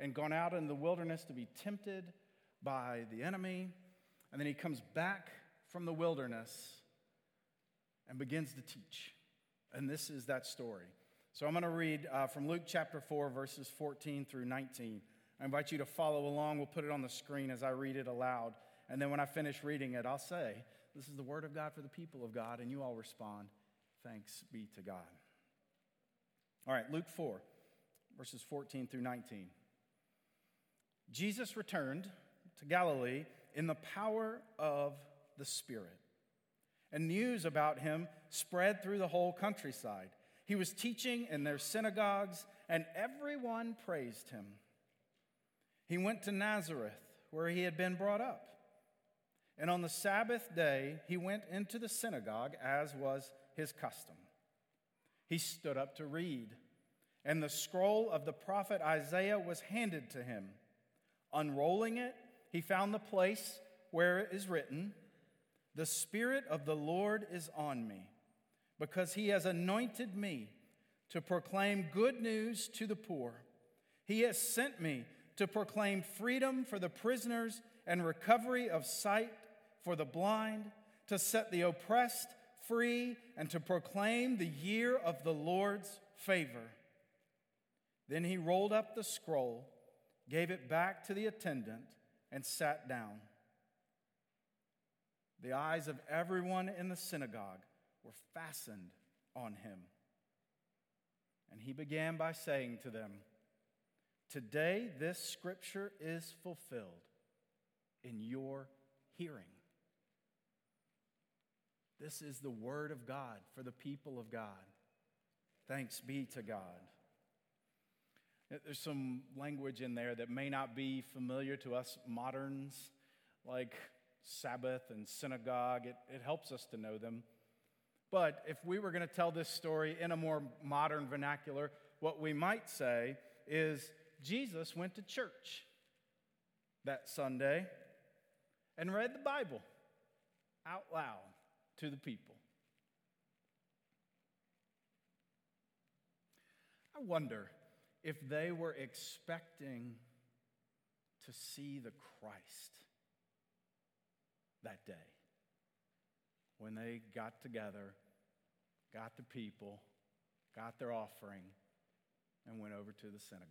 and gone out in the wilderness to be tempted by the enemy. And then he comes back from the wilderness and begins to teach. And this is that story. So I'm going to read uh, from Luke chapter 4, verses 14 through 19. I invite you to follow along. We'll put it on the screen as I read it aloud. And then when I finish reading it, I'll say, This is the word of God for the people of God. And you all respond, Thanks be to God. All right, Luke 4, verses 14 through 19. Jesus returned to Galilee in the power of the Spirit, and news about him spread through the whole countryside. He was teaching in their synagogues, and everyone praised him. He went to Nazareth, where he had been brought up. And on the Sabbath day, he went into the synagogue, as was his custom. He stood up to read, and the scroll of the prophet Isaiah was handed to him. Unrolling it, he found the place where it is written, The Spirit of the Lord is on me because he has anointed me to proclaim good news to the poor. He has sent me to proclaim freedom for the prisoners and recovery of sight for the blind, to set the oppressed free, and to proclaim the year of the Lord's favor. Then he rolled up the scroll, gave it back to the attendant, and sat down. The eyes of everyone in the synagogue were fastened on him. And he began by saying to them, Today this scripture is fulfilled in your hearing. This is the word of God for the people of God. Thanks be to God. There's some language in there that may not be familiar to us moderns, like Sabbath and synagogue. It, it helps us to know them. But if we were going to tell this story in a more modern vernacular, what we might say is Jesus went to church that Sunday and read the Bible out loud to the people. I wonder if they were expecting to see the Christ that day when they got together, got the people, got their offering, and went over to the synagogue.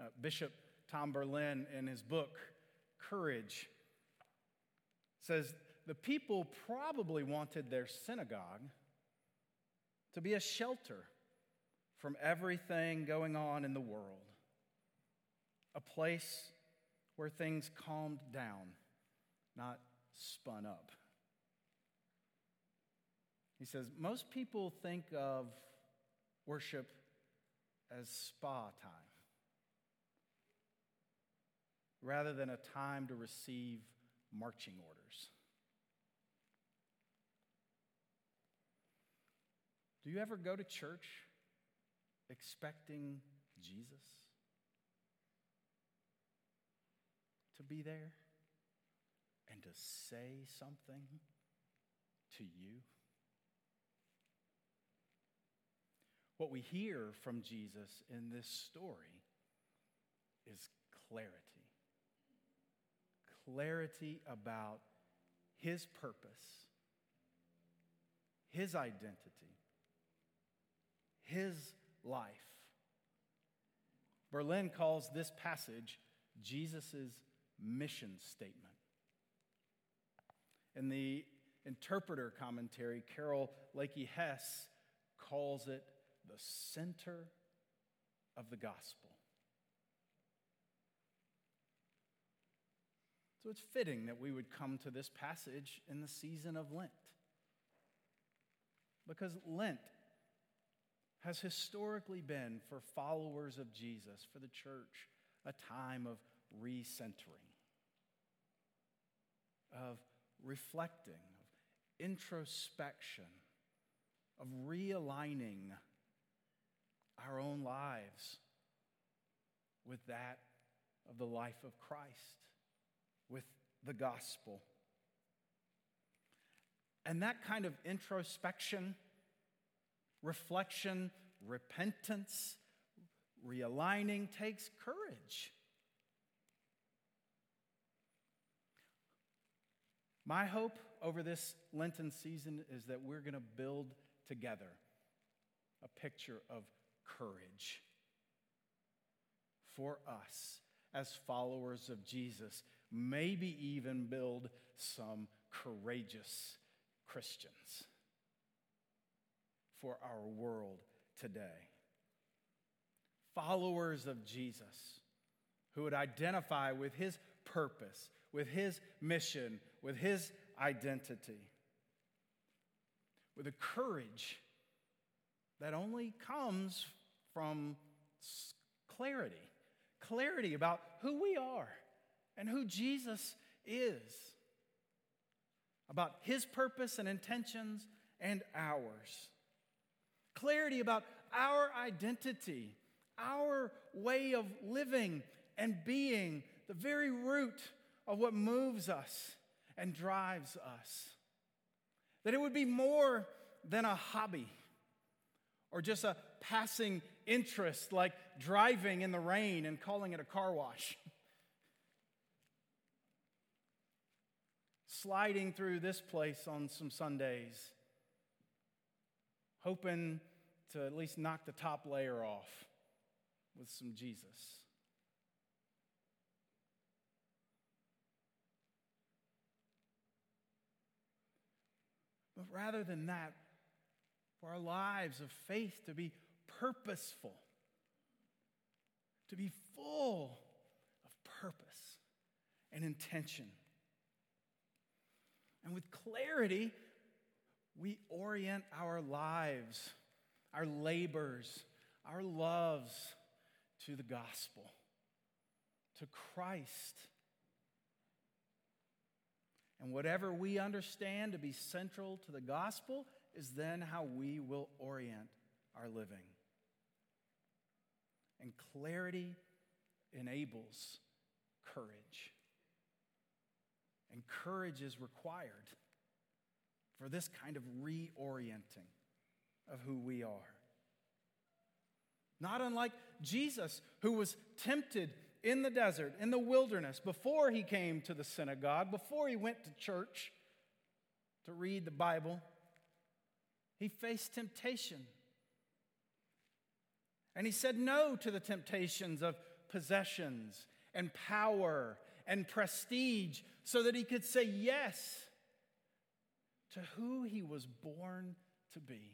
Uh, Bishop Tom Berlin, in his book, Courage, says the people probably wanted their synagogue to be a shelter from everything going on in the world, a place where things calmed down, not spun up. He says, Most people think of worship as spa time rather than a time to receive marching orders. Do you ever go to church expecting Jesus to be there? and to say something to you? What we hear from Jesus in this story is clarity. Clarity about his purpose, his identity, his life. Berlin calls this passage Jesus' mission statement. In the interpreter commentary, Carol Lakey Hess calls it the center of the gospel. So it's fitting that we would come to this passage in the season of Lent. Because Lent has historically been, for followers of Jesus, for the church, a time of recentering, of reflecting, of introspection, of realigning our own lives with that of the life of Christ, with the gospel. And that kind of introspection, reflection, repentance, realigning takes courage. My hope over this Lenten season is that we're going to build together a picture of courage for us as followers of Jesus. Maybe even build some courageous Christians for our world today. Followers of Jesus who would identify with his purpose, with his mission, with his identity, with a courage that only comes from clarity clarity about who we are and who Jesus is, about his purpose and intentions and ours. Clarity about our identity, our way of living and being, the very root of what moves us and drives us. That it would be more than a hobby or just a passing interest like driving in the rain and calling it a car wash. Sliding through this place on some Sundays, hoping to at least knock the top layer off with some Jesus. But rather than that, for our lives of faith to be purposeful, to be full of purpose and intention. And with clarity, we orient our lives, our labors, our loves to the gospel, to Christ. And whatever we understand to be central to the gospel is then how we will orient our living. And clarity enables courage. And courage is required for this kind of reorienting of who we are. Not unlike Jesus, who was tempted in the desert, in the wilderness, before he came to the synagogue, before he went to church to read the Bible. He faced temptation. And he said no to the temptations of possessions and power and prestige so that he could say yes to who he was born to be.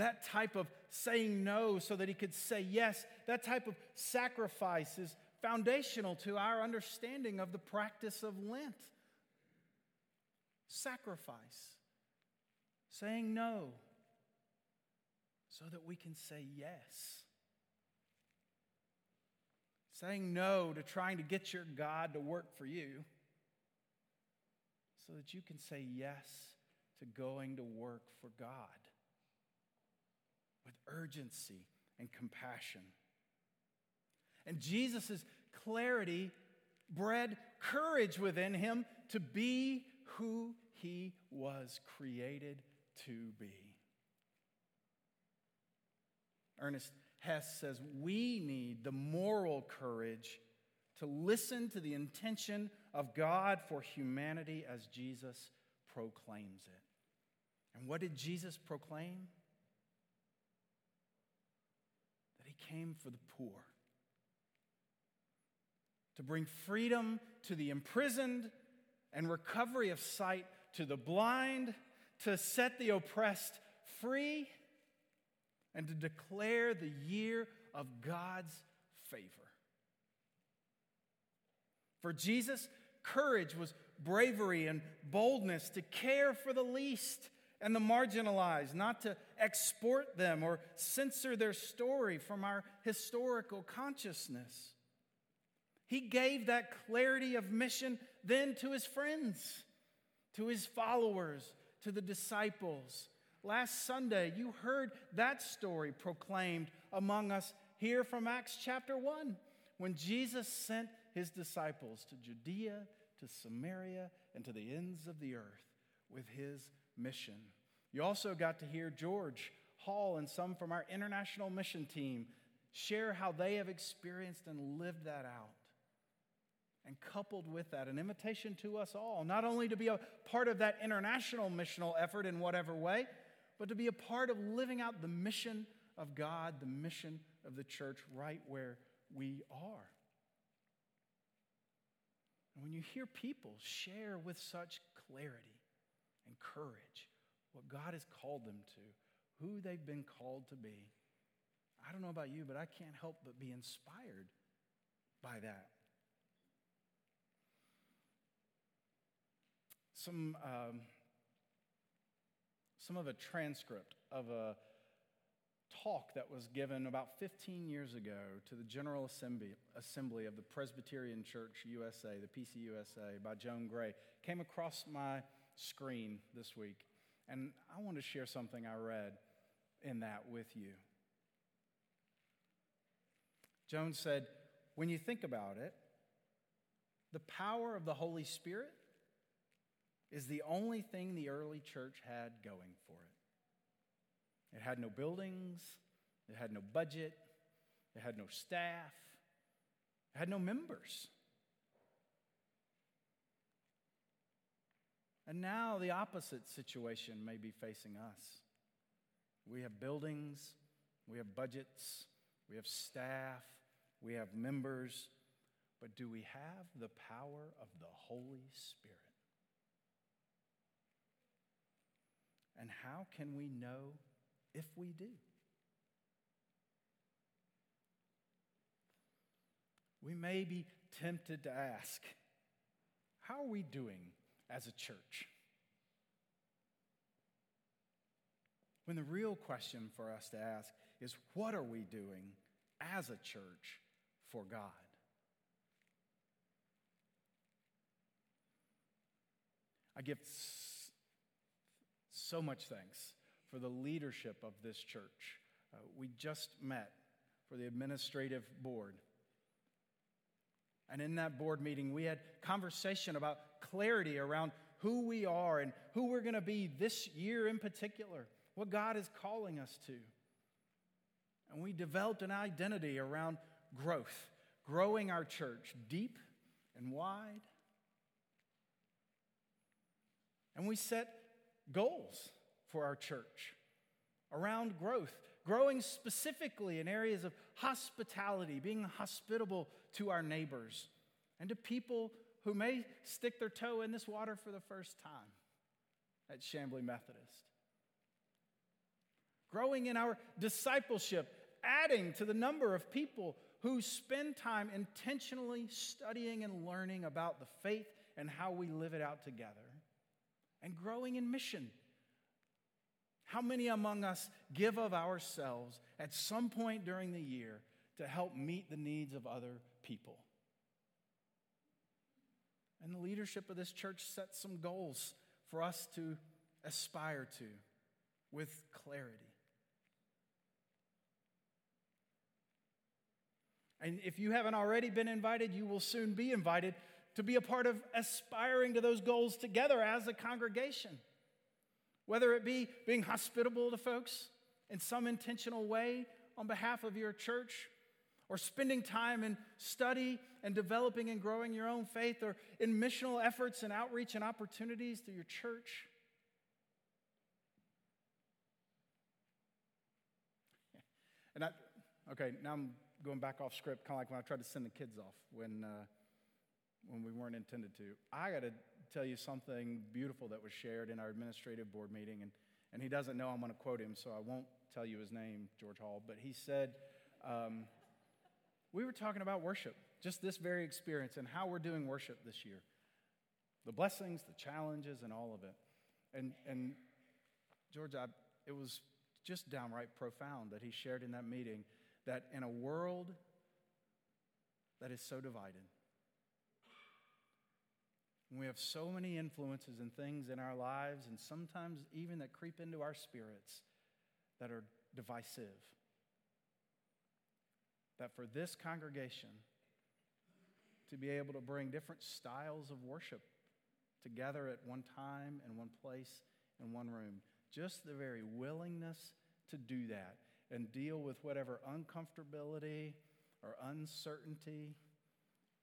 That type of saying no so that he could say yes, that type of sacrifice is foundational to our understanding of the practice of Lent. Sacrifice, saying no, so that we can say yes. Saying no to trying to get your God to work for you, so that you can say yes to going to work for God with urgency and compassion. And Jesus' clarity bred courage within him to be who he was created to be. Ernest Hess says we need the moral courage to listen to the intention of God for humanity as Jesus proclaims it. And what did Jesus proclaim? That he came for the poor, to bring freedom to the imprisoned and recovery of sight to the blind, to set the oppressed free, and to declare the year of God's favor. For Jesus, courage was bravery and boldness to care for the least and the marginalized, not to export them or censor their story from our historical consciousness. He gave that clarity of mission then to his friends, to his followers, to the disciples. Last Sunday, you heard that story proclaimed among us here from Acts chapter 1 when Jesus sent his disciples to Judea, to Samaria, and to the ends of the earth with his mission You also got to hear George Hall and some from our international mission team share how they have experienced and lived that out. And coupled with that, an invitation to us all, not only to be a part of that international missional effort in whatever way, but to be a part of living out the mission of God, the mission of the church right where we are. And when you hear people share with such clarity and courage what God has called them to, who they've been called to be, I don't know about you, but I can't help but be inspired by that. Some, um, some of a transcript of a talk that was given about 15 years ago to the General Assembly, Assembly of the Presbyterian Church USA, the PCUSA, by Joan Gray, came across my screen this week. And I want to share something I read in that with you. Jones said, When you think about it, the power of the Holy Spirit is the only thing the early church had going for it. It had no buildings, it had no budget, it had no staff, it had no members. And now the opposite situation may be facing us. We have buildings, we have budgets, we have staff, we have members, but do we have the power of the Holy Spirit? And how can we know if we do? We may be tempted to ask, how are we doing as a church? When the real question for us to ask is, what are we doing as a church for God? I give so much thanks for the leadership of this church. Uh, we just met for the administrative board. And in that board meeting, we had conversation about clarity around who we are and who we're going to be this year in particular, what God is calling us to. And we developed an identity around growth, growing our church deep and wide. And we set goals for our church around growth, growing specifically in areas of hospitality, being hospitable to our neighbors and to people who may stick their toe in this water for the first time at Chamblee Methodist. Growing in our discipleship, adding to the number of people who spend time intentionally studying and learning about the faith and how we live it out together. And growing in mission. How many among us give of ourselves at some point during the year to help meet the needs of other people? And the leadership of this church sets some goals for us to aspire to with clarity. And if you haven't already been invited, you will soon be invited to be a part of aspiring to those goals together as a congregation. Whether it be being hospitable to folks in some intentional way on behalf of your church, or spending time in study and developing and growing your own faith, or in missional efforts and outreach and opportunities through your church. And I, okay, now I'm going back off script, kind of like when I tried to send the kids off when, uh, when we weren't intended to. I got to tell you something beautiful that was shared in our administrative board meeting, and, and he doesn't know I'm going to quote him, so I won't tell you his name, George Hall, but he said, um, We were talking about worship, just this very experience, and how we're doing worship this year the blessings, the challenges, and all of it. And, and George, I, it was just downright profound that he shared in that meeting that in a world that is so divided, we have so many influences and things in our lives, and sometimes even that creep into our spirits that are divisive. That for this congregation to be able to bring different styles of worship together at one time and one place in one room, just the very willingness to do that and deal with whatever uncomfortability or uncertainty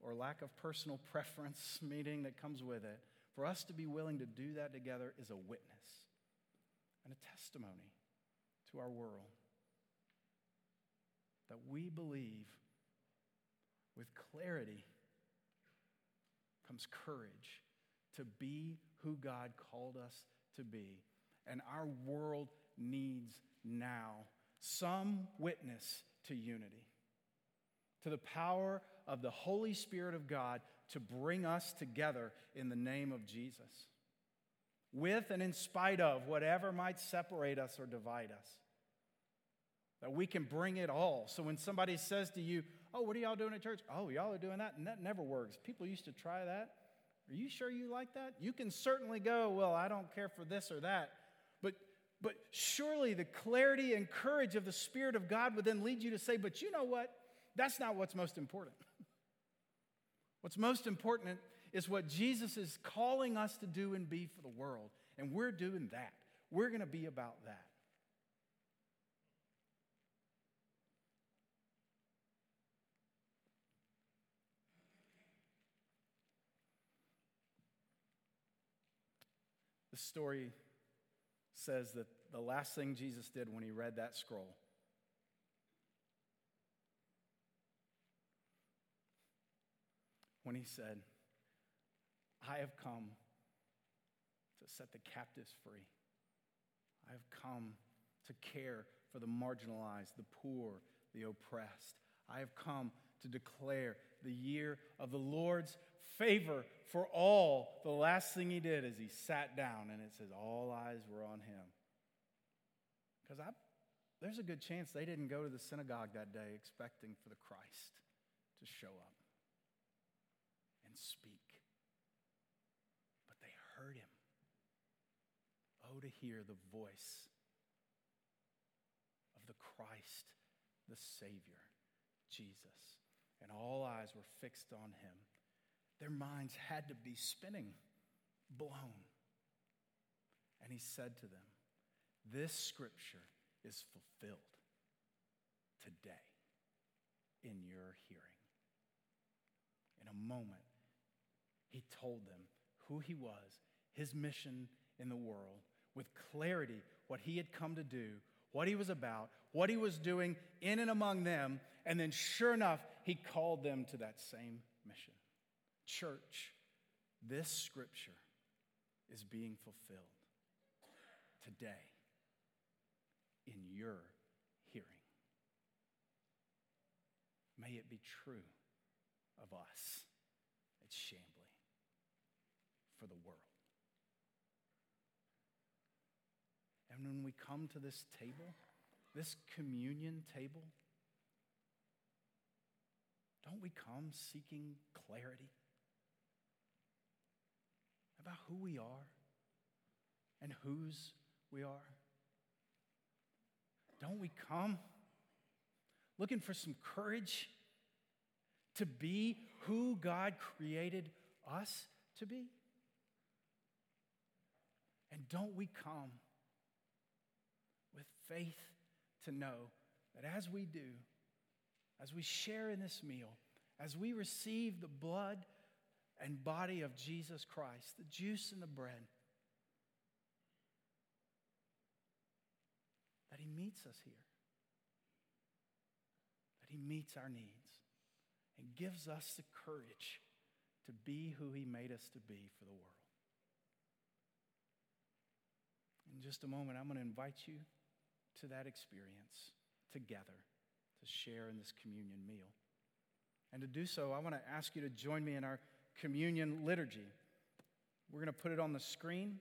or lack of personal preference meeting that comes with it, for us to be willing to do that together is a witness and a testimony to our world that we believe with clarity comes courage to be who God called us to be. And our world needs now some witness to unity, to the power of the Holy Spirit of God to bring us together in the name of Jesus, with and in spite of whatever might separate us or divide us. That we can bring it all. So when somebody says to you, Oh, what are y'all doing at church? Oh, y'all are doing that, and that never works. People used to try that. Are you sure you like that? You can certainly go, Well, I don't care for this or that. But but surely the clarity and courage of the Spirit of God would then lead you to say, But you know what? That's not what's most important. what's most important is what Jesus is calling us to do and be for the world. And we're doing that. We're going to be about that. The story says that the last thing Jesus did when he read that scroll when he said, I have come to set the captives free. I have come to care for the marginalized, the poor, the oppressed. I have come to declare the year of the Lord's favor for all. The last thing he did is he sat down, and it says all eyes were on him. Because there's a good chance they didn't go to the synagogue that day expecting for the Christ to show up and speak. But they heard him. Oh, to hear the voice of the Christ, the Savior, Jesus and all eyes were fixed on him. Their minds had to be spinning, blown. And he said to them, This scripture is fulfilled today in your hearing. In a moment, he told them who he was, his mission in the world, with clarity, what he had come to do, what he was about, what he was doing in and among them, and then sure enough, he called them to that same mission. Church, this scripture is being fulfilled today in your hearing. May it be true of us at Chamblee for the world. And when we come to this table, this communion table, don't we come seeking clarity about who we are and whose we are? Don't we come looking for some courage to be who God created us to be? And don't we come with faith to know that as we do, as we share in this meal, as we receive the blood and body of Jesus Christ, the juice and the bread, that He meets us here, that He meets our needs, and gives us the courage to be who He made us to be for the world. In just a moment, I'm going to invite you to that experience together to share in this communion meal. And to do so, I want to ask you to join me in our communion liturgy. We're going to put it on the screen.